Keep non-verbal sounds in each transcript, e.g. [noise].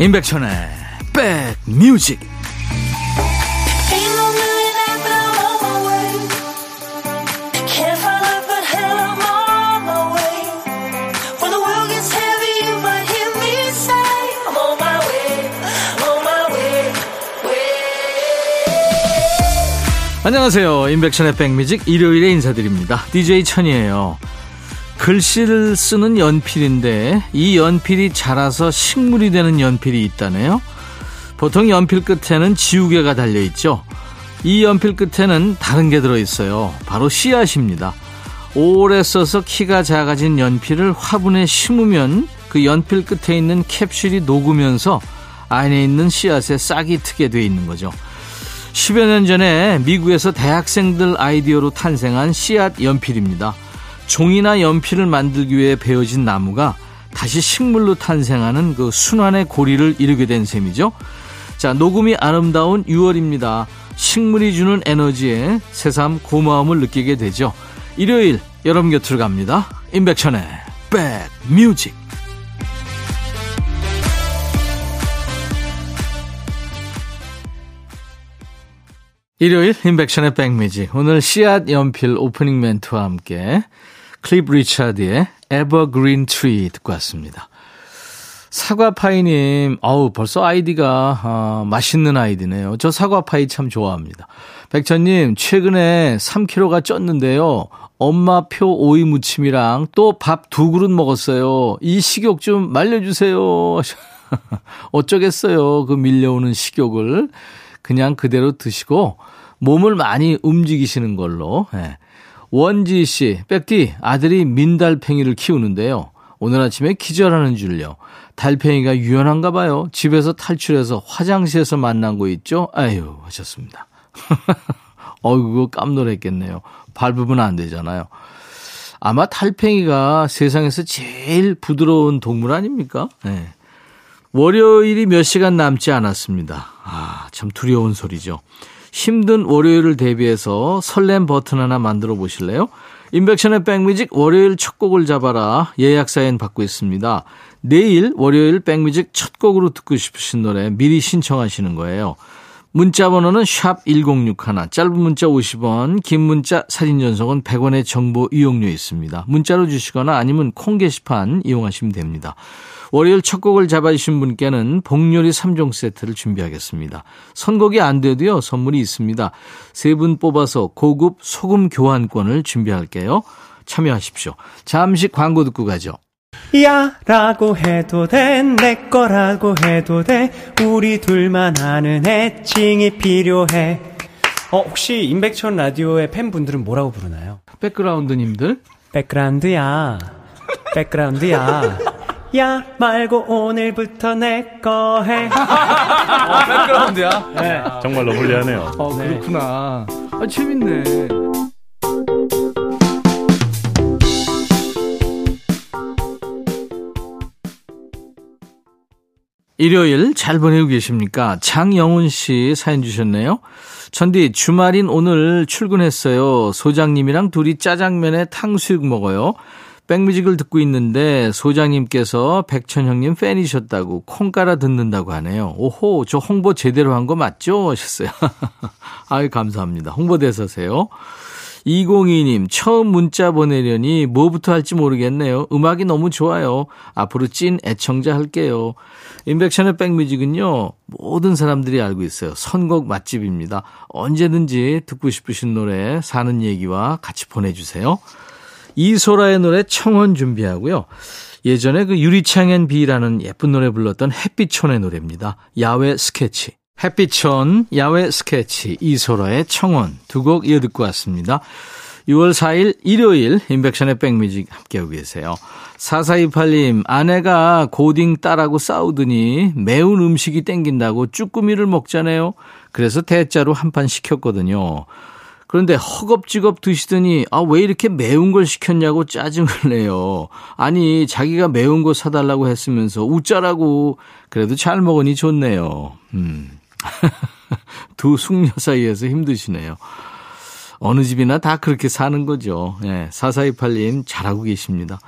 임백천의 백뮤직. 안녕하세요. 임백천의 백뮤직 일요일에 인사드립니다. DJ 천이에요 글씨를 쓰는 연필인데 이 연필이 자라서 식물이 되는 연필이 있다네요. 보통 연필 끝에는 지우개가 달려 있죠. 이 연필 끝에는 다른 게 들어 있어요. 바로 씨앗입니다. 오래 써서 키가 작아진 연필을 화분에 심으면 그 연필 끝에 있는 캡슐이 녹으면서 안에 있는 씨앗에 싹이 트게 돼 있는 거죠. 10여 년 전에 미국에서 대학생들 아이디어로 탄생한 씨앗 연필입니다. 종이나 연필을 만들기 위해 베어진 나무가 다시 식물로 탄생하는 그 순환의 고리를 이루게 된 셈이죠. 자, 녹음이 아름다운 6월입니다. 식물이 주는 에너지에 새삼 고마움을 느끼게 되죠. 일요일 여러분 곁으로 갑니다. 임백천의 백뮤직 일요일 임백천의 백뮤직 오늘 씨앗 연필 오프닝 멘트와 함께 클립 리차드의 Evergreen Tree 듣고 왔습니다. 사과파이님, 어우, 벌써 아이디가, 어, 맛있는 아이디네요. 저 사과파이 참 좋아합니다. 백천님, 최근에 3kg가 쪘는데요. 엄마표 오이 무침이랑 또 밥 두 그릇 먹었어요. 이 식욕 좀 말려주세요. [laughs] 어쩌겠어요. 그 밀려오는 식욕을. 그냥 그대로 드시고 몸을 많이 움직이시는 걸로. 네. 원지 씨, 백디, 아들이 민달팽이를 키우는데요. 오늘 아침에 기절하는 줄요. 달팽이가 유연한가 봐요. 집에서 탈출해서 화장실에서 만난 거 있죠? 아유, 하셨습니다. [laughs] 어이구, 깜놀했겠네요. 밟으면 안 되잖아요. 아마 달팽이가 세상에서 제일 부드러운 동물 아닙니까? 네. 월요일이 몇 시간 남지 않았습니다. 아, 참 두려운 소리죠. 힘든 월요일을 대비해서 설렘 버튼 하나 만들어 보실래요? 인백션의 백뮤직 월요일 첫 곡을 잡아라 예약 사연 받고 있습니다. 내일 월요일 백뮤직 첫 곡으로 듣고 싶으신 노래 미리 신청하시는 거예요. 문자 번호는 샵 1061, 짧은 문자 50원, 긴 문자 사진 전송은 100원의 정보 이용료 있습니다. 문자로 주시거나 아니면 콩 게시판 이용하시면 됩니다. 월요일 첫 곡을 잡아주신 분께는 복요리 3종 세트를 준비하겠습니다. 선곡이 안 돼도요, 선물이 있습니다. 세 분 뽑아서 고급 소금 교환권을 준비할게요. 참여하십시오. 잠시 광고 듣고 가죠. 야 라고 해도 돼 내 거라고 해도 돼 우리 둘만 아는 애칭이 필요해 어 혹시 임백천 라디오의 팬분들은 뭐라고 부르나요? 백그라운드님들 백그라운드야 백그라운드야 야 말고 오늘부터 내 거 해. [laughs] 아, 백그라운드야? 네. 정말로 불리하네요. 어, 그렇구나. 아, 재밌네. 일요일 잘 보내고 계십니까? 장영훈 씨 사연 주셨네요. 천디, 주말인 오늘 출근했어요. 소장님이랑 둘이 짜장면에 탕수육 먹어요. 백뮤직을 듣고 있는데 소장님께서 백천형님 팬이셨다고 콩 깔아 듣는다고 하네요. 오호, 저 홍보 제대로 한 거 맞죠? 하셨어요. [laughs] 아유, 감사합니다. 홍보대사세요. 202님, 처음 문자 보내려니 뭐부터 할지 모르겠네요. 음악이 너무 좋아요. 앞으로 찐 애청자 할게요. 인백션의 백뮤직은요, 모든 사람들이 알고 있어요. 선곡 맛집입니다. 언제든지 듣고 싶으신 노래, 사는 얘기와 같이 보내주세요. 이소라의 노래 청혼 준비하고요. 예전에 그 유리창엔 비라는 예쁜 노래 불렀던 햇빛촌의 노래입니다. 야외 스케치. 햇빛촌, 야외 스케치, 이소라의 청혼 두곡 이어 듣고 왔습니다. 6월 4일 일요일 임백천의 백뮤직 함께하고 계세요. 4428님, 아내가 고딩 딸하고 싸우더니 매운 음식이 땡긴다고 쭈꾸미를 먹잖아요. 그래서 대짜로 한 판 시켰거든요. 그런데 허겁지겁 드시더니 아 왜 이렇게 매운 걸 시켰냐고 짜증을 내요. 아니 자기가 매운 거 사달라고 했으면서 웃자라고 그래도 잘 먹으니 좋네요. 음. [laughs] 두 숙녀 사이에서 힘드시네요. 어느 집이나 다 그렇게 사는 거죠. 예, 4428님 잘하고 계십니다.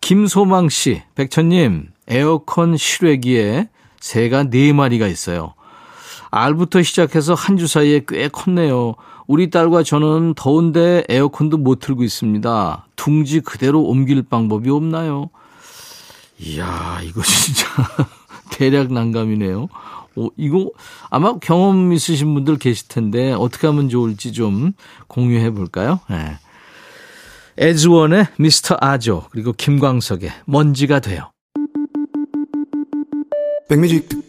김소망 씨, 백천님, 에어컨 실외기에 새가 4마리가 있어요. 알부터 시작해서 한 주 사이에 꽤 컸네요. 우리 딸과 저는 더운데 에어컨도 못 틀고 있습니다. 둥지 그대로 옮길 방법이 없나요? 이야, 이거 진짜 [laughs] 대략 난감이네요. 어, 이거 아마 경험 있으신 분들 계실 텐데 어떻게 하면 좋을지 좀 공유해 볼까요? 네. 에즈원의 미스터 아조 그리고 김광석의 먼지가 돼요. 백뮤직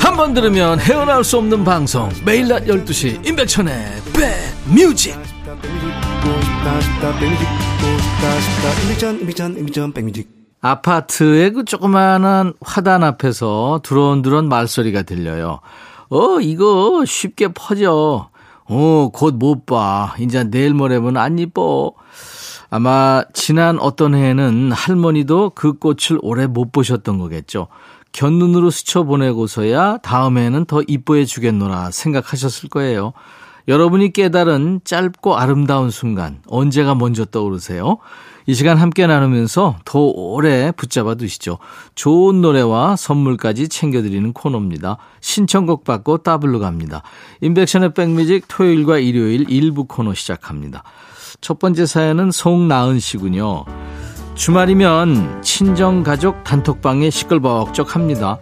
한 번 들으면 헤어나올 수 없는 방송 매일 낮 12시 임백천의 백뮤직 아파트의 그 조그마한 화단 앞에서 드론드론 말소리가 들려요. 어, 이거 쉽게 퍼져. 어, 곧 못 봐. 이제 내일 모레면 안 이뻐. 아마 지난 어떤 해에는 할머니도 그 꽃을 오래 못 보셨던 거겠죠. 견눈으로 스쳐보내고서야 다음에는 더 이뻐해 주겠노라 생각하셨을 거예요. 여러분이 깨달은 짧고 아름다운 순간 언제가 먼저 떠오르세요? 이 시간 함께 나누면서 더 오래 붙잡아 두시죠. 좋은 노래와 선물까지 챙겨드리는 코너입니다. 신청곡 받고 따블로 갑니다. 인백션의 백뮤직 토요일과 일요일 일부 코너 시작합니다. 첫 번째 사연은 송나은 씨군요. 주말이면 친정 가족 단톡방에 시끌벅적합니다.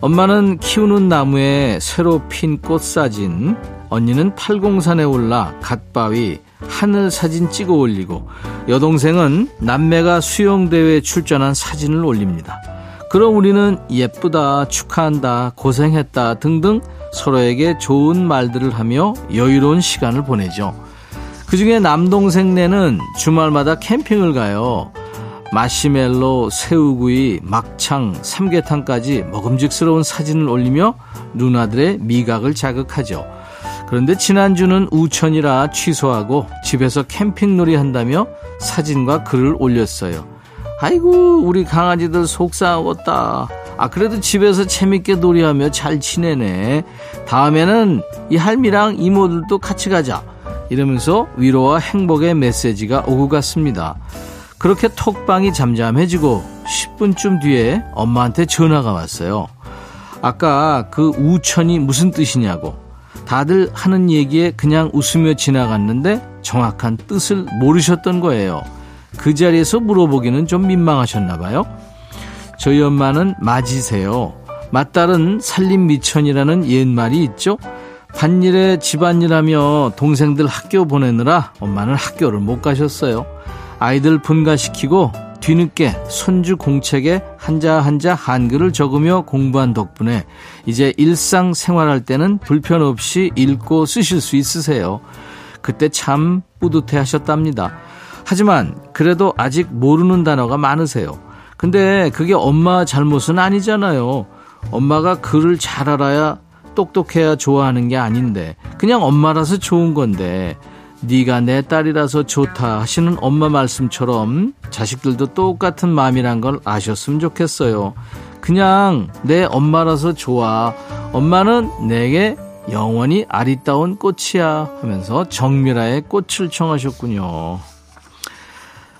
엄마는 키우는 나무에 새로 핀 꽃 사진, 언니는 팔공산에 올라 갓바위, 하늘 사진 찍어 올리고 여동생은 남매가 수영대회에 출전한 사진을 올립니다. 그럼 우리는 예쁘다, 축하한다, 고생했다 등등 서로에게 좋은 말들을 하며 여유로운 시간을 보내죠. 그 중에 남동생네는 주말마다 캠핑을 가요. 마시멜로, 새우구이, 막창, 삼계탕까지 먹음직스러운 사진을 올리며 누나들의 미각을 자극하죠. 그런데 지난주는 우천이라 취소하고 집에서 캠핑놀이 한다며 사진과 글을 올렸어요. 아이고, 우리 강아지들 속상하겠다. 아, 그래도 집에서 재밌게 놀이하며 잘 지내네. 다음에는 이 할미랑 이모들도 같이 가자. 이러면서 위로와 행복의 메시지가 오고 갔습니다. 그렇게 톡방이 잠잠해지고 10분쯤 뒤에 엄마한테 전화가 왔어요. 아까 그 우천이 무슨 뜻이냐고. 다들 하는 얘기에 그냥 웃으며 지나갔는데 정확한 뜻을 모르셨던 거예요. 그 자리에서 물어보기는 좀 민망하셨나 봐요. 저희 엄마는 맞이세요. 맞딸은 살림 미천이라는 옛말이 있죠. 반일에 집안일하며 동생들 학교 보내느라 엄마는 학교를 못 가셨어요. 아이들 분가시키고 뒤늦게 손주 공책에 한자 한자 한글을 적으며 공부한 덕분에 이제 일상 생활할 때는 불편 없이 읽고 쓰실 수 있으세요. 그때 참 뿌듯해 하셨답니다. 하지만 그래도 아직 모르는 단어가 많으세요. 근데 그게 엄마 잘못은 아니잖아요. 엄마가 글을 잘 알아야 똑똑해야 좋아하는 게 아닌데 그냥 엄마라서 좋은 건데 네가 내 딸이라서 좋다 하시는 엄마 말씀처럼 자식들도 똑같은 마음이란 걸 아셨으면 좋겠어요. 그냥 내 엄마라서 좋아. 엄마는 내게 영원히 아리따운 꽃이야 하면서 정미라의 꽃을 청하셨군요.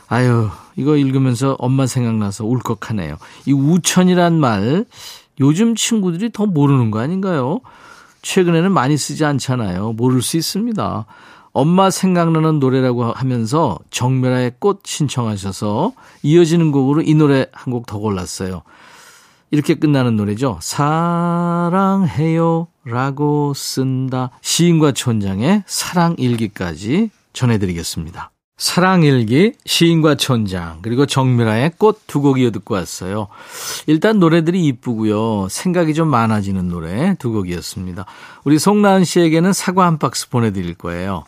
아유, 이거 읽으면서 엄마 생각나서 울컥하네요. 이 우천이란 말 요즘 친구들이 더 모르는 거 아닌가요? 최근에는 많이 쓰지 않잖아요. 모를 수 있습니다. 엄마 생각나는 노래라고 하면서 정멸아의 꽃 신청하셔서 이어지는 곡으로 이 노래 한 곡 더 골랐어요. 이렇게 끝나는 노래죠. 사랑해요 라고 쓴다. 시인과 촌장의 사랑일기까지 전해드리겠습니다. 사랑일기, 시인과 촌장, 그리고 정미라의 꽃 두 곡 이어 듣고 왔어요. 일단 노래들이 이쁘고요. 생각이 좀 많아지는 노래 두 곡이었습니다. 우리 송나은 씨에게는 사과 한 박스 보내드릴 거예요.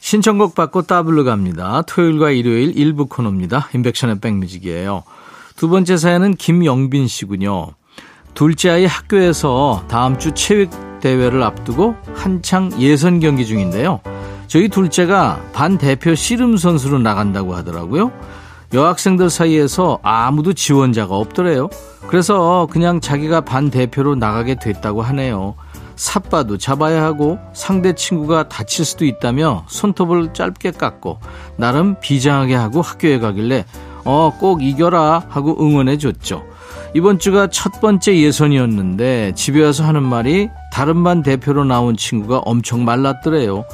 신청곡 받고 따블로 갑니다. 토요일과 일요일 일부 코너입니다. 인백션의 백뮤직이에요. 두 번째 사연은 김영빈 씨군요. 둘째 아이 학교에서 다음 주 체육 대회를 앞두고 한창 예선 경기 중인데요. 저희 둘째가 반 대표 씨름 선수로 나간다고 하더라고요. 여학생들 사이에서 아무도 지원자가 없더래요. 그래서 그냥 자기가 반 대표로 나가게 됐다고 하네요. 삿바도 잡아야 하고 상대 친구가 다칠 수도 있다며 손톱을 짧게 깎고 나름 비장하게 하고 학교에 가길래 어 꼭 이겨라 하고 응원해 줬죠. 이번 주가 첫 번째 예선이었는데 집에 와서 하는 말이 다른 반 대표로 나온 친구가 엄청 말랐더래요.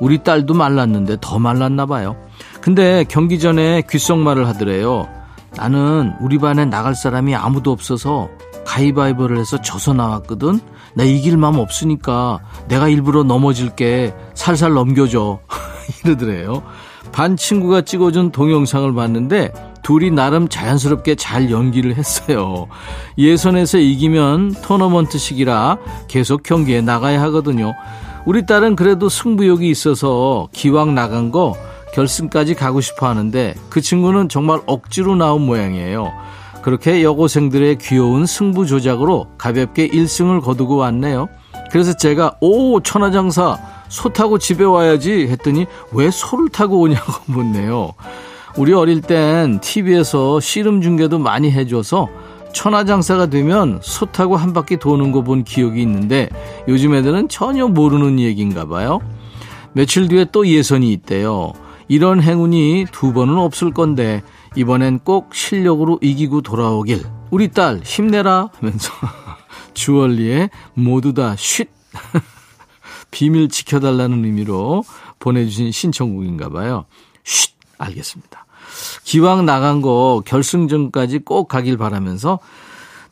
우리 딸도 말랐는데 더 말랐나 봐요. 근데 경기 전에 귓속말을 하더래요. 나는 우리 반에 나갈 사람이 아무도 없어서 가위바위보를 해서 져서 나왔거든. 나 이길 마음 없으니까 내가 일부러 넘어질게 살살 넘겨줘. [laughs] 이러더래요. 반 친구가 찍어준 동영상을 봤는데 둘이 나름 자연스럽게 잘 연기를 했어요. 예선에서 이기면 토너먼트식이라 계속 경기에 나가야 하거든요. 우리 딸은 그래도 승부욕이 있어서 기왕 나간 거 결승까지 가고 싶어 하는데 그 친구는 정말 억지로 나온 모양이에요. 그렇게 여고생들의 귀여운 승부 조작으로 가볍게 1승을 거두고 왔네요. 그래서 제가 오 천하장사 소 타고 집에 와야지 했더니 왜 소를 타고 오냐고 [laughs] 묻네요. 우리 어릴 땐 TV에서 씨름 중계도 많이 해줘서 천하장사가 되면 소 타고 한 바퀴 도는 거 본 기억이 있는데 요즘 애들은 전혀 모르는 얘기인가 봐요. 며칠 뒤에 또 예선이 있대요. 이런 행운이 두 번은 없을 건데 이번엔 꼭 실력으로 이기고 돌아오길 우리 딸 힘내라 하면서 [laughs] 주얼리의 모두 다 쉿 [laughs] 비밀 지켜달라는 의미로 보내주신 신청곡인가 봐요. 쉿 알겠습니다. 기왕 나간 거 결승전까지 꼭 가길 바라면서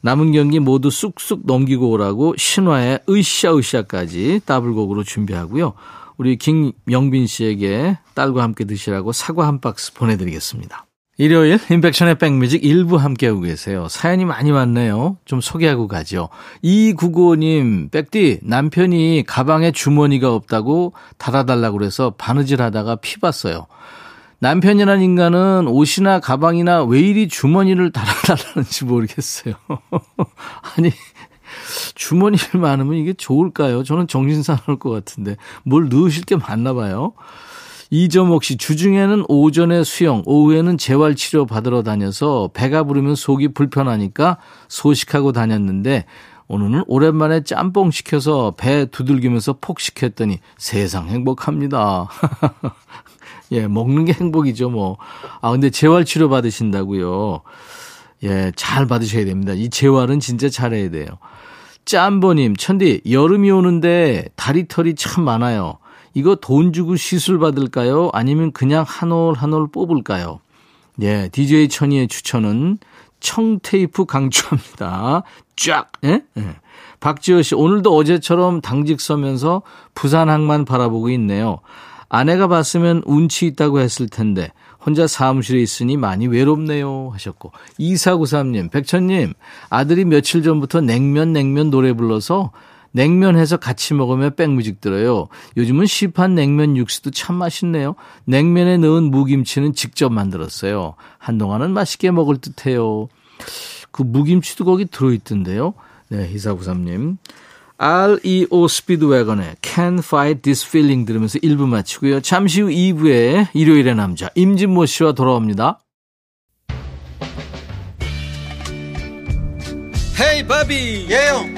남은 경기 모두 쑥쑥 넘기고 오라고 신화의 으쌰으쌰까지 더블곡으로 준비하고요. 우리 김영빈 씨에게 딸과 함께 드시라고 사과 한 박스 보내드리겠습니다. 일요일 인백션의 백뮤직 일부 함께하고 계세요. 사연이 많이 왔네요. 좀 소개하고 가죠. 2995님, 백디, 남편이 가방에 주머니가 없다고 달아달라고 그래서 바느질 하다가 피 봤어요. 남편이란 인간은 옷이나 가방이나 왜 이리 주머니를 달아달라는지 모르겠어요. [laughs] 아니, 주머니를 많으면 이게 좋을까요? 저는 정신 사나울 것 같은데 뭘 넣으실 게 많나 봐요. 이점옥 씨, 주중에는 오전에 수영, 오후에는 재활치료 받으러 다녀서 배가 부르면 속이 불편하니까 소식하고 다녔는데 오늘은 오랜만에 짬뽕 시켜서 배 두들기면서 폭식했더니 세상 행복합니다. [laughs] 예, 먹는 게 행복이죠, 뭐. 아, 근데 재활치료 받으신다고요. 예, 잘 받으셔야 됩니다. 이 재활은 진짜 잘해야 돼요. 짬보님, 천디, 여름이 오는데 다리 털이 참 많아요. 이거 돈 주고 시술 받을까요? 아니면 그냥 한 올 한 올 뽑을까요? 예, DJ 천이의 추천은 청테이프 강추합니다. 쫙, 예? 예. 박지호 씨, 오늘도 어제처럼 당직 서면서 부산항만 바라보고 있네요. 아내가 봤으면 운치 있다고 했을 텐데, 혼자 사무실에 있으니 많이 외롭네요. 하셨고. 2493님, 백천님, 아들이 며칠 전부터 냉면, 냉면 노래 불러서 냉면 해서 같이 먹으면 백뮤직 들어요. 요즘은 시판 냉면 육수도 참 맛있네요. 냉면에 넣은 무김치는 직접 만들었어요. 한동안은 맛있게 먹을 듯 해요. 그 무김치도 거기 들어있던데요. 네, 희사구삼님. REO 스피드웨건의 Can't Fight This Feeling 들으면서 1부 마치고요. 잠시 후 2부에 일요일의 남자 임진모 씨와 돌아옵니다. 헤이 바비 예영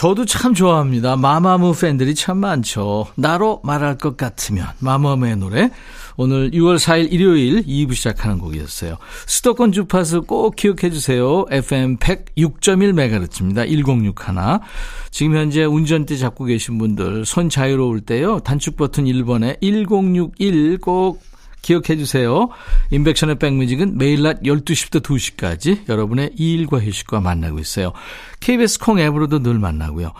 저도 참 좋아합니다. 마마무 팬들이 참 많죠. 나로 말할 것 같으면 마마무의 노래. 오늘 6월 4일 일요일 2부 시작하는 곡이었어요. 수도권 주파수 꼭 기억해 주세요. FM 106.1MHz입니다. 1061. 지금 현재 운전대 잡고 계신 분들 손 자유로울 때요. 단축 버튼 1번에 1061 꼭 기억해 주세요. 인백션의 백뮤직은 매일 낮 12시부터 2시까지 여러분의 일과 휴식과 만나고 있어요. KBS 콩 앱으로도 늘 만나고요.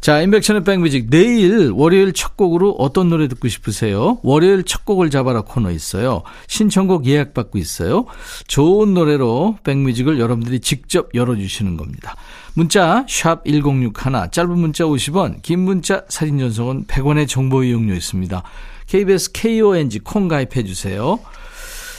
자, 인백션의 백뮤직. 내일 월요일 첫 곡으로 어떤 노래 듣고 싶으세요? 월요일 첫 곡을 잡아라 코너 있어요. 신청곡 예약받고 있어요. 좋은 노래로 백뮤직을 여러분들이 직접 열어주시는 겁니다. 문자 1061, 짧은 문자 50원, 긴 문자 사진 전송은 100원의 정보 이용료 있습니다. KBS KONG 콩 가입해 주세요.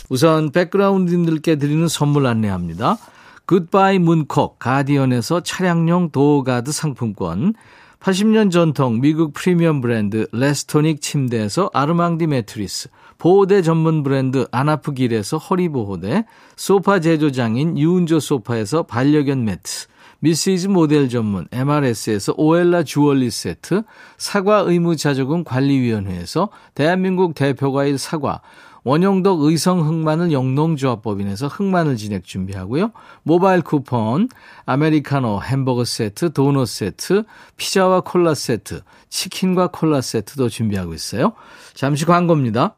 우선 백그라운드님들께 드리는 선물 안내합니다. 굿바이 문콕 가디언에서 차량용 도어가드 상품권 80년 전통 미국 프리미엄 브랜드 레스토닉 침대에서 아르망디 매트리스, 보호대 전문 브랜드 아나프길에서 허리보호대, 소파 제조장인 유운조 소파에서 반려견 매트, 미시즈 모델 전문 MRS에서 오엘라 주얼리 세트, 사과 의무자조금 관리위원회에서 대한민국 대표과일 사과, 원영덕 의성 흑마늘 영농조합법인에서 흑마늘 진액 준비하고요. 모바일 쿠폰, 아메리카노 햄버거 세트, 도넛 세트, 피자와 콜라 세트, 치킨과 콜라 세트도 준비하고 있어요. 잠시 광고입니다.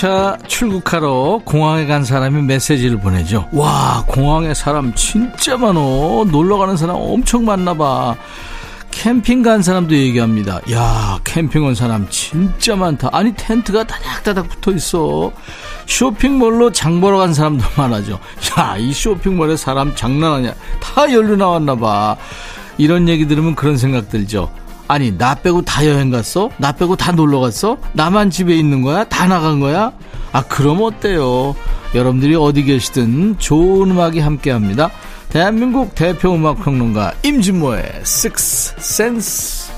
출국차 출국하러 공항에 간 사람이 메시지를 보내죠. 와, 공항에 사람 진짜 많어. 놀러 가는 사람 엄청 많나 봐. 캠핑 간 사람도 얘기합니다. 야, 캠핑 온 사람 진짜 많다. 아니, 텐트가 다닥다닥 붙어 있어. 쇼핑몰로 장 보러 간 사람도 [laughs] 많아져. 야, 이 쇼핑몰에 사람 장난 아니야. 다 열로 나왔나 봐. 이런 얘기 들으면 그런 생각 들죠. 아니 나 빼고 다 여행 갔어? 나 빼고 다 놀러 갔어? 나만 집에 있는 거야? 다 나간 거야? 아 그럼 어때요? 여러분들이 어디 계시든 좋은 음악이 함께합니다. 대한민국 대표 음악 평론가 임진모의 Six Sense.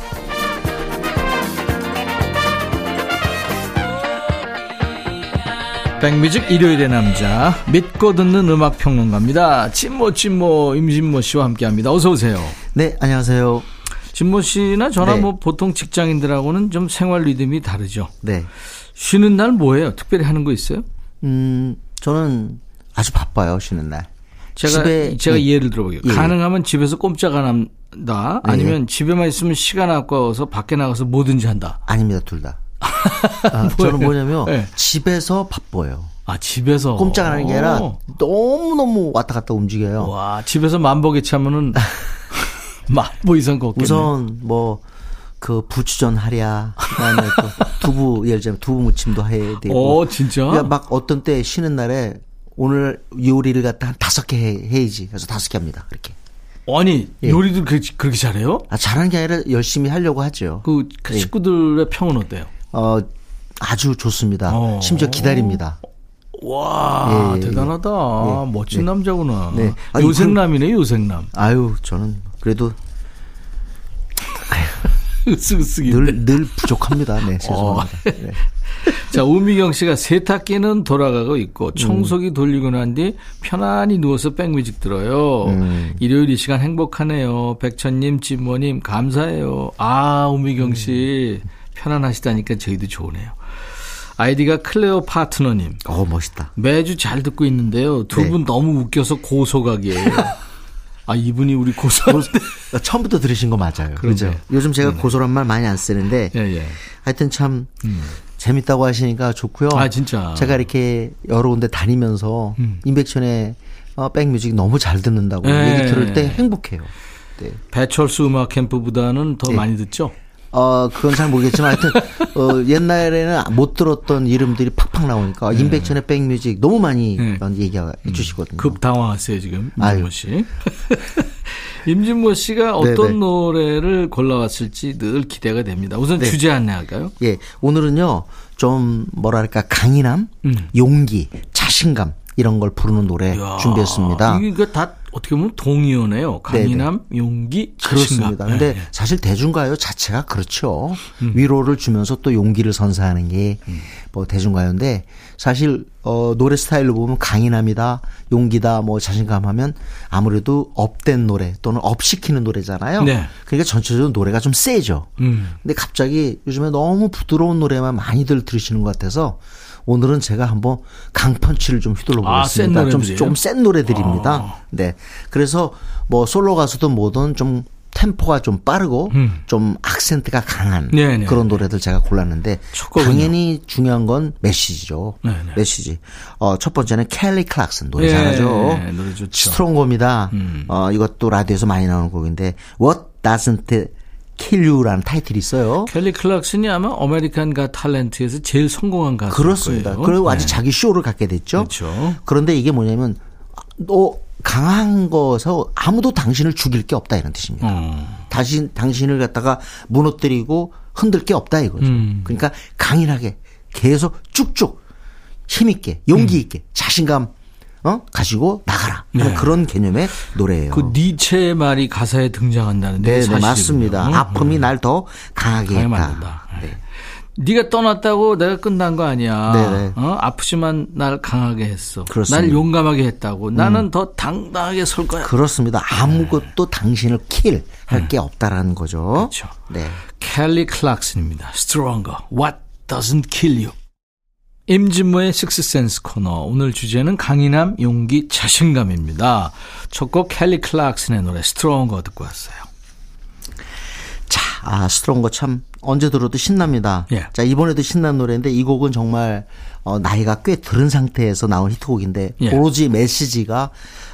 백뮤직 일요일의 남자 믿고 듣는 음악 평론가입니다. 진모 진모 임진모 씨와 함께합니다. 어서 오세요. 네, 안녕하세요. 진모 씨나 저나 네. 뭐 보통 직장인들하고는 좀 생활 리듬이 다르죠. 네. 쉬는 날 뭐예요? 특별히 하는 거 있어요? 음, 저는 아주 바빠요, 쉬는 날. 제가 집에- 제가 예. 예를 들어볼게요. 예. 가능하면 집에서 꼼짝 안 한다. 네. 아니면 집에만 있으면 시간 아까워서 밖에 나가서 뭐든지 한다. 아닙니다, 둘 다. [laughs] 아, 저는 뭐냐면 네. 집에서 바빠요. 아 집에서 꼼짝 안 하는 게 아니라 오. 너무 너무 왔다 갔다 움직여요. 와 집에서 만보개치 하면은 [laughs] 만보 이상 걷겠네. 우선 뭐 그 부추전 하랴 그다음에 또 두부 [laughs] 예를 들면 두부 무침도 해야 되고 어 진짜? 그러니까 막 어떤 때 쉬는 날에 오늘 요리를 갖다 한 다섯 개 해, 해야지 그래서 다섯 개 합니다 그렇게 아니 예. 요리도 그렇게, 그렇게 잘해요? 아, 잘하는 게 아니라 열심히 하려고 하죠 그, 그 예. 식구들의 평은 어때요? 어 아주 좋습니다 어. 심지어 기다립니다 와 예, 예, 대단하다. 예. 멋진 네. 남자구나. 네. 아, 요생남이네 요생남. 아유 저는 그래도 [laughs] 으쓱으쓱인데. 늘늘 부족합니다 네 죄송합니다 네. [laughs] 자, 우미경 씨가 세탁기는 돌아가고 있고 청소기 돌리고 난 뒤 편안히 누워서 백뮤직 들어요. 음. 일요일 이 시간 행복하네요. 백천님, 진모님 감사해요. 아, 우미경 씨 편안하시다니까 저희도 좋으네요. 아이디가 클레오 파트너님. 어 멋있다 매주 잘 듣고 있는데요. 두 네. 분 너무 웃겨서 고소각이에요. [laughs] 아, 이분이 우리 고소할 때. 처음부터 들으신 거 맞아요. 그죠? 요즘 제가 고소란 말 많이 안 쓰는데 예, 예. 하여튼 참 재밌다고 하시니까 좋고요. 아, 진짜. 제가 이렇게 여러 군데 다니면서 음. 임백천의 어, 백뮤직 너무 잘 듣는다고 네. 얘기 들을 때 행복해요. 네. 배철수 음악 캠프보다는 더 네. 많이 듣죠? 어, 그건 잘 모르겠지만 하여튼, [laughs] 어, 옛날에는 못 들었던 이름들이 팍팍 나오니까 임백천의 백뮤직 너무 많이 네. 얘기해 주시거든요. 급 당황하세요 지금. 임진모 씨. [laughs] 임진모 씨가 어떤 네네. 노래를 골라왔을지 늘 기대가 됩니다. 우선 네. 주제 안내할까요? 예, 오늘은요, 좀, 뭐랄까, 강인함, 음. 용기, 자신감, 이런 걸 부르는 노래 이야, 준비했습니다. 이거 다 어떻게 보면 동의어네요. 강인함, 용기, 자신감. 그렇습니다. 근데 네. 사실 대중가요 자체가 그렇죠. 음. 위로를 주면서 또 용기를 선사하는 게뭐 대중가요인데 사실 어 노래 스타일로 보면 강인함이다, 용기다, 뭐 자신감 하면 아무래도 up된 노래 또는 up시키는 노래잖아요. 네. 그러니까 전체적으로 노래가 좀 세죠. 음. 근데 갑자기 요즘에 너무 부드러운 노래만 많이들 들으시는 것 같아서 오늘은 제가 한번 강펀치를 좀 휘둘러 아, 센 보겠습니다. 좀, 노래들이에요? 좀센 노래들입니다. 아. 네. 그래서 뭐 솔로 가수든 뭐든 좀 템포가 좀 빠르고 음. 좀 악센트가 강한 네네. 그런 노래들 제가 골랐는데? 당연히 중요한 건 메시지죠. 네네. 메시지. 어, 첫 번째는 켈리 클락슨 노래 네, 잘하죠. 노래 좋죠. Stronger입니다. 음. 어, 이것도 라디오에서 많이 나오는 곡인데 What Doesn't Kill You라는 타이틀이 있어요. 켈리 클락슨이 아마 American Got Talent에서 제일 성공한 가수 그렇습니다. 거예요. 그리고 네. 아직 자기 쇼를 갖게 됐죠. 그렇죠. 그런데 이게 뭐냐면 너 강한 거서 아무도 당신을 죽일 게 없다 이런 뜻입니다. 어. 다시 당신을 갖다가 무너뜨리고 흔들 게 없다 이거죠. 음. 그러니까 강인하게 계속 쭉쭉 힘 있게 용기 있게 자신감 어 가지고 나가라 하는 네. 그런 개념의 노래예요. 그 니체의 말이 가사에 등장한다는데 네, 네 사실이군요. 맞습니다. 음. 아픔이 날더 강하게 했다. 만든다. 네가 떠났다고 내가 끝난 거 아니야. 네네. 어? 아프지만 날 강하게 했어. 그렇습니다. 음. 날 용감하게 했다고. 나는 더 당당하게 설 거야. 그렇습니다. 아무것도 당신을 kill 할게 없다라는 거죠. 네. 그렇죠. 네. 켈리 클락슨입니다. Stronger. What doesn't kill you? 임진모의 식스센스 코너. 오늘 주제는 강인함, 용기, 자신감입니다. 첫 곡 켈리 클락슨의 노래 Stronger 듣고 왔어요. 자, 아, Stronger 참 언제 들어도 신납니다. 예. 자, 이번에도 신난 노래인데 이 곡은 정말 어, 나이가 꽤 들은 상태에서 나온 히트곡인데 예. 오로지 메시지가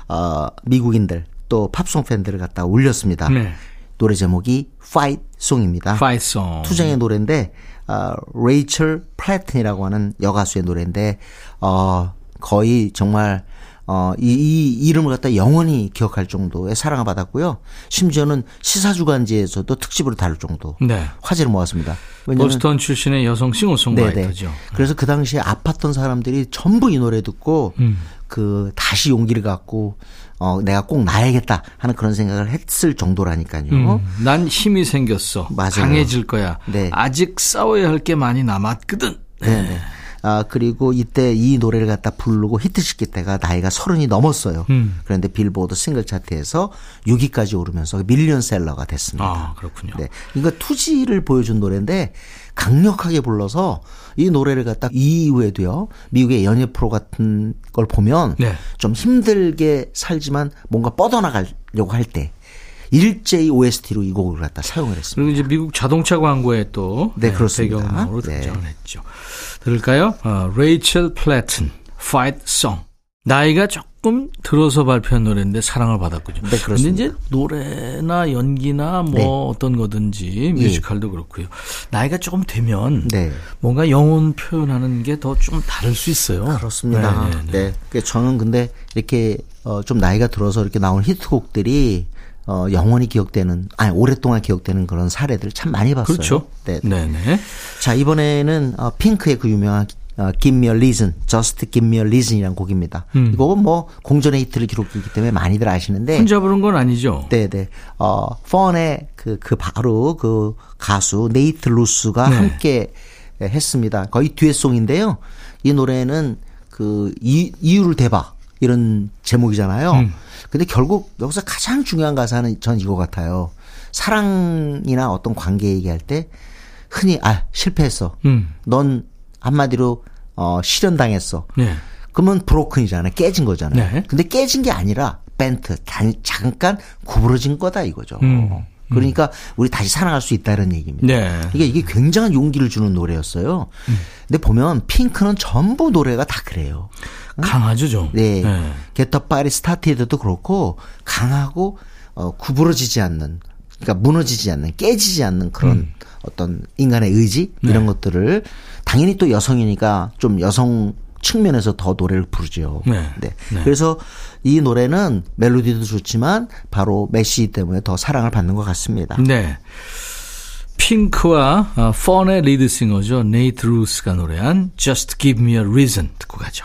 어, 미국인들 또 팝송 팬들을 갖다 울렸습니다. 네. 노래 제목이 Fight Song입니다. Fight Song. 투쟁의 노래인데 어, 레이첼 플래튼이라고 하는 여가수의 노래인데 어, 거의 정말 어, 이, 이 이름을 갖다 영원히 기억할 정도의 사랑을 받았고요. 심지어는 시사주간지에서도 특집으로 다룰 정도 네. 화제를 모았습니다. 보스턴 출신의 여성 싱어송라이터죠. 그래서 그 당시에 아팠던 사람들이 전부 이 노래 듣고 음. 그 다시 용기를 갖고 어 내가 꼭 나야겠다 하는 그런 생각을 했을 정도라니까요. 음, 난 힘이 생겼어. 맞아요. 강해질 거야. 네. 아직 싸워야 할 게 많이 남았거든. 네. 네. 아, 그리고 이때 이 노래를 갖다 부르고 히트시킬 때가 나이가 서른이 넘었어요. 음. 그런데 빌보드 싱글 차트에서 6위까지 오르면서 밀리언셀러가 됐습니다. 아, 그렇군요. 네. 이거 투지를 보여준 노래인데 강력하게 불러서 이 노래를 갖다 이 이후에도요. 미국의 연예 프로 같은 걸 보면 네. 좀 힘들게 살지만 뭔가 뻗어나가려고 할 때 일제히 OST로 이 곡을 갖다 사용을 했습니다. 그리고 이제 미국 자동차 광고에 또 네, 그렇습니다. 배경음악으로 네. 등장을 했죠. 들을까요? 어, 레이첼 플래튼, Fight Song. 나이가 조금 들어서 발표한 노래인데 사랑을 받았군요. 네, 그렇습니다. 이제 노래나 연기나 뭐 네. 어떤 거든지 뮤지컬도 그렇고요. 나이가 조금 되면 네. 뭔가 영혼 표현하는 게 더 좀 다를 수 있어요. 그렇습니다. 네, 네, 네, 네. 그 저는 근데 이렇게 어, 좀 나이가 들어서 이렇게 나온 히트곡들이 어, 영원히 기억되는, 아니 오랫동안 기억되는 그런 사례들 참 많이 봤어요. 그렇죠. 네. 네네. 자 이번에는 어, 핑크의 그 유명한 어, Give Me a Reason, Just Give Me a Reason이라는 곡입니다. 음. 이 곡은 뭐 공전의 히트를 기록했기 때문에 많이들 아시는데, 혼자 부른 건 아니죠. 네네. 어, 펀의 그, 그 바로 그 가수 네이트 루스가 네. 함께 했습니다. 거의 듀엣송인데요. 이 노래는 그 이, 이유를 대봐. 이런 제목이잖아요. 음. 근데 결국 여기서 가장 중요한 가사는 전 이거 같아요. 사랑이나 어떤 관계 얘기할 때 흔히 아, 실패했어. 음. 넌 한마디로 어, 실현당했어. 네. 그러면 브로큰이잖아요. 깨진 거잖아요. 네. 근데 깨진 게 아니라 벤트 단, 잠깐 구부러진 거다 이거죠. 음. 그러니까 우리 다시 살아갈 수 있다는 얘기입니다. 네. 이게 이게 굉장한 용기를 주는 노래였어요. 근데 보면 핑크는 전부 노래가 다 그래요. 강하죠, 좀. 네. 네. 게터 파리 스타티드도 그렇고 강하고 어, 구부러지지 않는 그러니까 무너지지 않는 깨지지 않는 그런 음. 어떤 인간의 의지 이런 네. 것들을 당연히 또 여성이니까 좀 여성 측면에서 더 노래를 부르죠. 네. 네. 네. 그래서 이 노래는 멜로디도 좋지만 바로 메시 때문에 더 사랑을 받는 것 같습니다. 네. 핑크와 어, 펀의 리드싱어죠. 네이트 루스가 노래한 Just Give Me a Reason 듣고 가죠.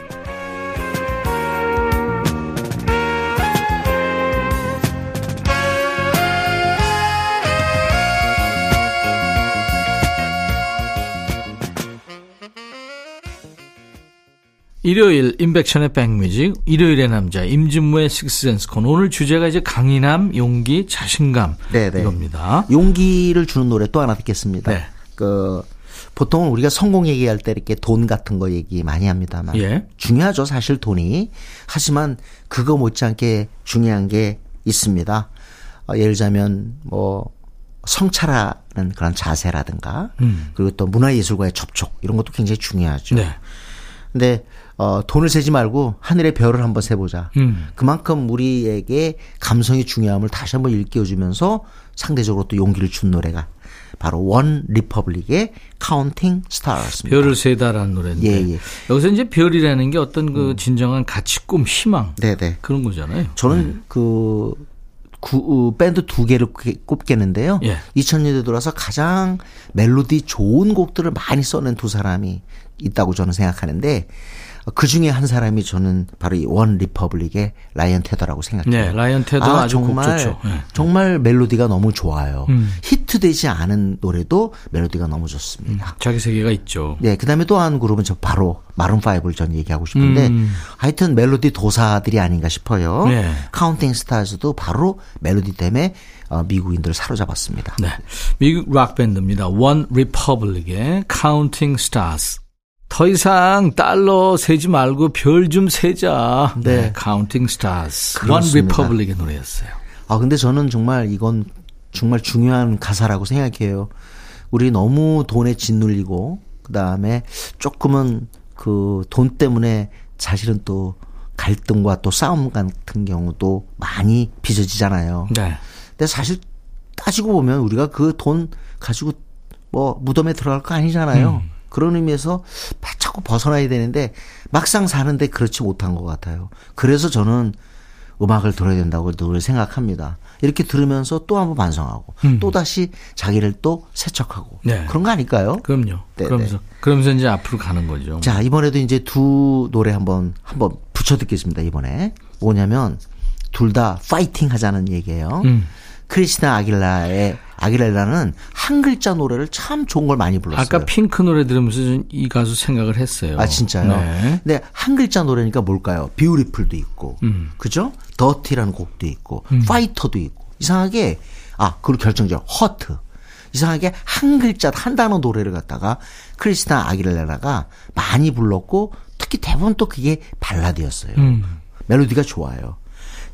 일요일 임백천의 백뮤직 일요일의 남자 임진무의 식스센스 콘 오늘 주제가 이제 강인함, 용기, 자신감 네네. 이겁니다. 용기를 주는 노래 또 하나 듣겠습니다. 네. 그 보통은 우리가 성공 얘기할 때 이렇게 돈 같은 거 얘기 많이 합니다만 예. 중요하죠 사실 돈이 하지만 그거 못지않게 중요한 게 있습니다. 어, 예를 들자면 뭐 성찰하는 그런 자세라든가 그리고 또 문화예술과의 접촉 이런 것도 굉장히 중요하죠. 네. 근데 어, 돈을 세지 말고 하늘의 별을 한번 세보자. 음. 그만큼 우리에게 감성이 중요함을 다시 한번 일깨워주면서 상대적으로 또 용기를 준 노래가 바로 One Republic의 Counting Star였습니다. 별을 세다라는 노래인데 예, 예. 여기서 이제 별이라는 게 어떤 그 진정한 가치, 꿈, 희망 네네. 그런 거잖아요. 저는 그 구, 어, 밴드 두 개를 꼽- 꼽겠는데요. 예. 2000년대 들어서 가장 멜로디 좋은 곡들을 많이 써낸 두 사람이 있다고 저는 생각하는데 그 중에 한 사람이 저는 바로 이 One Republic의 라이언 테더라고 생각해요. 네, 라이언 테더 아, 아주 곡 정말 좋죠. 예. 정말 멜로디가 너무 좋아요. 음. 히트되지 않은 노래도 멜로디가 너무 좋습니다. 자기 세계가 있죠. 네, 그다음에 또 한 그룹은 저 바로 Maroon 5를 전 얘기하고 싶은데 음. 하여튼 멜로디 도사들이 아닌가 싶어요. 네. Counting Stars도 바로 멜로디 때문에 어, 미국인들을 사로잡았습니다. 네. 미국 락 밴드입니다. One Republic의 Counting Stars. 더 이상 달러 세지 말고 별 좀 세자. 네. Counting Stars. One 그렇습니다. Republic의 노래였어요. 아 근데 저는 정말 이건 정말 중요한 가사라고 생각해요. 우리 너무 돈에 짓눌리고 그다음에 조금은 그 돈 때문에 사실은 또 갈등과 또 싸움 같은 경우도 많이 빚어지잖아요. 네. 근데 사실 따지고 보면 우리가 그 돈 가지고 뭐 무덤에 들어갈 거 아니잖아요. 그런 의미에서 자꾸 벗어나야 되는데 막상 사는데 그렇지 못한 것 같아요. 그래서 저는 음악을 들어야 된다고 늘 생각합니다. 이렇게 들으면서 또 한번 반성하고 또 다시 자기를 또 세척하고 네. 그런 거 아닐까요? 그럼요. 네, 그러면서 그러면서 이제 앞으로 가는 거죠. 자, 이번에도 이제 두 노래 한번 한번 붙여 듣겠습니다, 이번에. 뭐냐면 둘 다 파이팅 하자는 얘기예요. 음. 크리스티나 아길레라 아길레라는 한 글자 노래를 참 좋은 걸 많이 불렀어요. 아까 핑크 노래 들으면서 이 가수 생각을 했어요. 아 진짜요? 네. 근데 한 글자 노래니까 뭘까요? Beautiful도 있고, 음. 그죠? Dirty라는 곡도 있고, 파이터도 있고. 이상하게 아 그리고 결정적 Hurt. 이상하게 한 글자 한 단어 노래를 갖다가 크리스tina 아길레라가 많이 불렀고 특히 대부분 또 그게 발라드였어요. 음. 멜로디가 좋아요.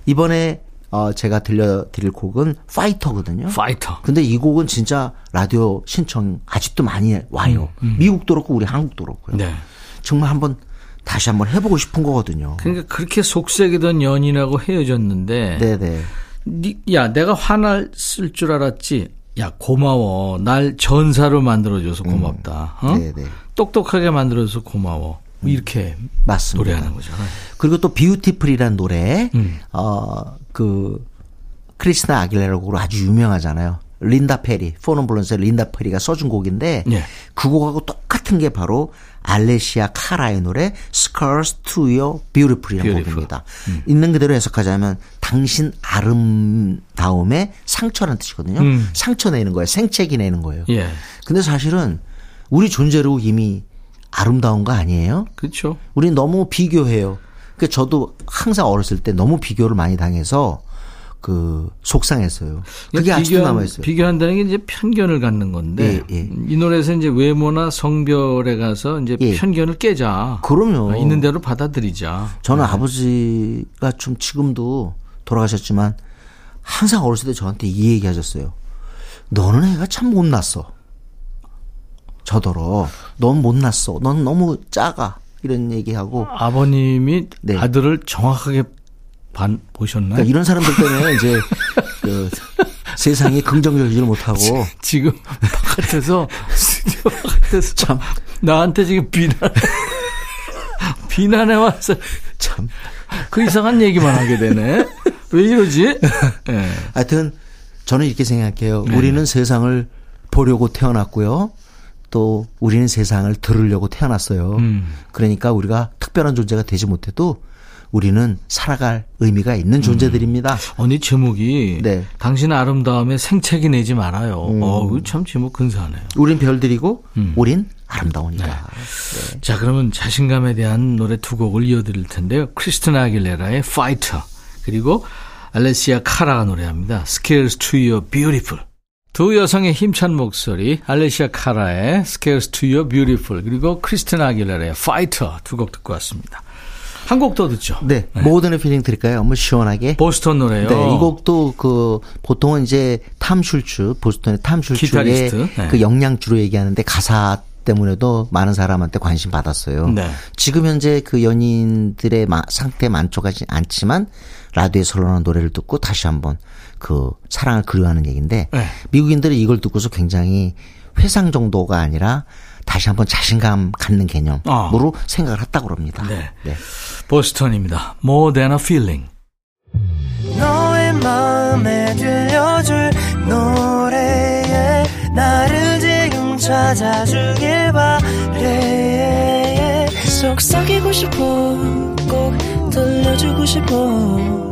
이번에 어 제가 들려드릴 곡은 파이터거든요. 파이터. 근데 이 곡은 진짜 라디오 신청 아직도 많이 와요. 미국도 그렇고 우리 한국도 그렇고요. 네. 정말 한번 다시 한번 해보고 싶은 거거든요. 그러니까 그렇게 속색이던 연인하고 헤어졌는데 네네. 니- 야, 내가 화날 줄 알았지. 야, 고마워. 날 전사로 만들어줘서 고맙다. 어? 네네. 똑똑하게 만들어줘서 고마워. 뭐 이렇게 맞습니다. 노래하는 거잖아요. 그리고 또 Beautiful이라는 노래, 음. 어그 크리스티나 아길레라 곡으로 아주 유명하잖아요. 린다 페리, 4 Non Blondes의 린다 페리가 써준 곡인데 예. 그 곡하고 똑같은 게 바로 알레시아 카라의 노래 Scars to Your Beautiful이라는 Beautiful. 곡입니다. 있는 그대로 해석하자면 당신 아름다움의 상처라는 뜻이거든요. 음. 상처 내는 거예요. 생채기 내는 거예요. 예. 근데 사실은 우리 존재로 이미 아름다운 거 아니에요? 그렇죠. 우리 너무 비교해요. 그 저도 항상 어렸을 때 너무 비교를 많이 당해서 그 속상했어요. 그게 아직도 남아 있어요. 비교한다는 게 이제 편견을 갖는 건데 예, 예. 이 노래에서 이제 외모나 성별에 가서 이제 예. 편견을 깨자. 그럼요. 아, 있는 대로 받아들이자. 저는 아버지가 좀 지금도 돌아가셨지만 항상 어렸을 때 저한테 이 얘기 하셨어요. 너는 애가 참 못났어. 저더러. 넌 못났어. 넌 너무 작아. 이런 얘기하고. 아버님이 네. 아들을 정확하게 반 보셨나요? 그러니까 이런 사람들 때문에 이제 [laughs] 그 세상이 긍정적이지를 못하고 지 금 바깥에서 [laughs] 스튜디오 바깥에서 참. 나한테 지금 비난 비난해 와서 참. 그 이상한 얘기만 하게 되네. 왜 이러지? [laughs] 예. 하여튼 저는 이렇게 생각해요. 네. 우리는 세상을 보려고 태어났고요. 또 우리는 세상을 들으려고 태어났어요. 음. 그러니까 우리가 특별한 존재가 되지 못해도 우리는 살아갈 의미가 있는 존재들입니다. 언니 제목이 네. 당신 아름다움에 생채기 내지 말아요. 어, 그참 제목 근사하네요. 우린 별들이고 음. 우린 아름다우니까. 네. 자, 그러면 자신감에 대한 노래 두 곡을 이어드릴 텐데요. 크리스티나 아길레라의 Fighter 그리고 알레시아 카라가 노래합니다. Scars to Your Beautiful. 두 여성의 힘찬 목소리, 알레시아 카라의 Scars to Your Beautiful 그리고 크리스티나 아길레라의 Fighter 두 곡 듣고 왔습니다. 한 곡 더 듣죠. 네. More Than a Feeling 드릴까요? 한번 시원하게. 보스턴 노래요. 네, 이 곡도 그 보통은 이제 탐 슐츠 보스턴의 탐 슐츠의 기타리스트, 네. 그 연주로 얘기하는데 가사 때문에도 많은 사람한테 관심 받았어요. 네. 지금 현재 그 연인들의 마- 상태 만족하지 않지만 라디오에서 흘러나오는 노래를 듣고 다시 한번 그 사랑을 그리워하는 얘기인데 네. 미국인들은 이걸 듣고서 굉장히 회상 정도가 아니라 다시 한번 자신감 갖는 개념으로 생각을 했다고 그럽니다. 아. 네. 네. 보스턴입니다. More than a feeling. 너의 마음에 들려줄 노래에 나를 지금 찾아주길 바래 속삭이고 싶어 꼭 들려주고 싶어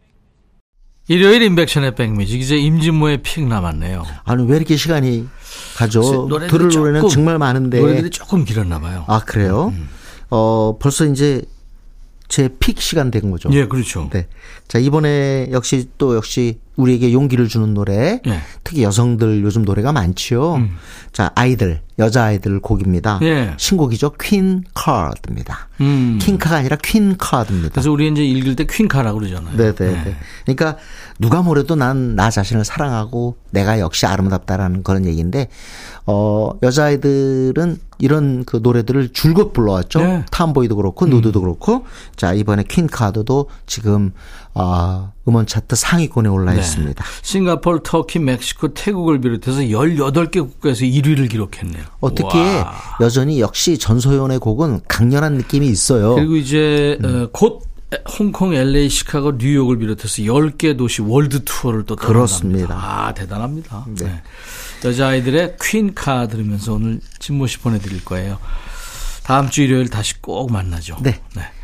일요일 임백천의 백뮤직 이제 임진모의 pick 남았네요. 아니 왜 이렇게 시간이 가죠? 들을 노래는 정말 많은데. 노래들이 조금 길었나 봐요. 아 그래요? 어 벌써 이제 제 pick 시간 된 거죠. 예, 그렇죠. 네. 자 이번에 역시 또 역시 우리에게 용기를 주는 노래. 예. 특히 여성들 요즘 노래가 많지요. 자 아이들 여자 아이들 곡입니다. 예. 신곡이죠. 퀸 카드입니다. 음. 킹카가 아니라 퀸 카드입니다. 그래서 우리 이제 읽을 때 퀸카라고 그러잖아요. 네네. 네. 그러니까 누가 뭐래도 난 나 자신을 사랑하고 내가 역시 아름답다라는 그런 얘기인데 어 여자아이들은 이런 그 노래들을 줄곧 불러왔죠. 네. 탐보이도 그렇고 누드도 그렇고 자 이번에 퀸 카드도 지금 아 음원 차트 상위권에 올라 네. 있습니다. 싱가포르, 터키, 멕시코, 태국을 비롯해서 18개 국가에서 1위를 기록했네요. 어떻게 와. 여전히 역시 전소연의 곡은 강렬한 느낌이 있어요. 그리고 이제 음. 어, 곧 홍콩, LA, 시카고, 뉴욕을 비롯해서 10개 도시 월드 투어를 또 그렇습니다. 아, 대단합니다. 네. 여자아이들의 퀸카 들으면서 오늘 진모 씨 보내드릴 거예요. 다음 주 일요일 다시 꼭 만나죠. 네.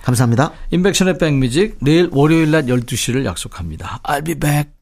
감사합니다. 임백천의 백뮤직 내일 월요일 낮 12시를 약속합니다. I'll be back.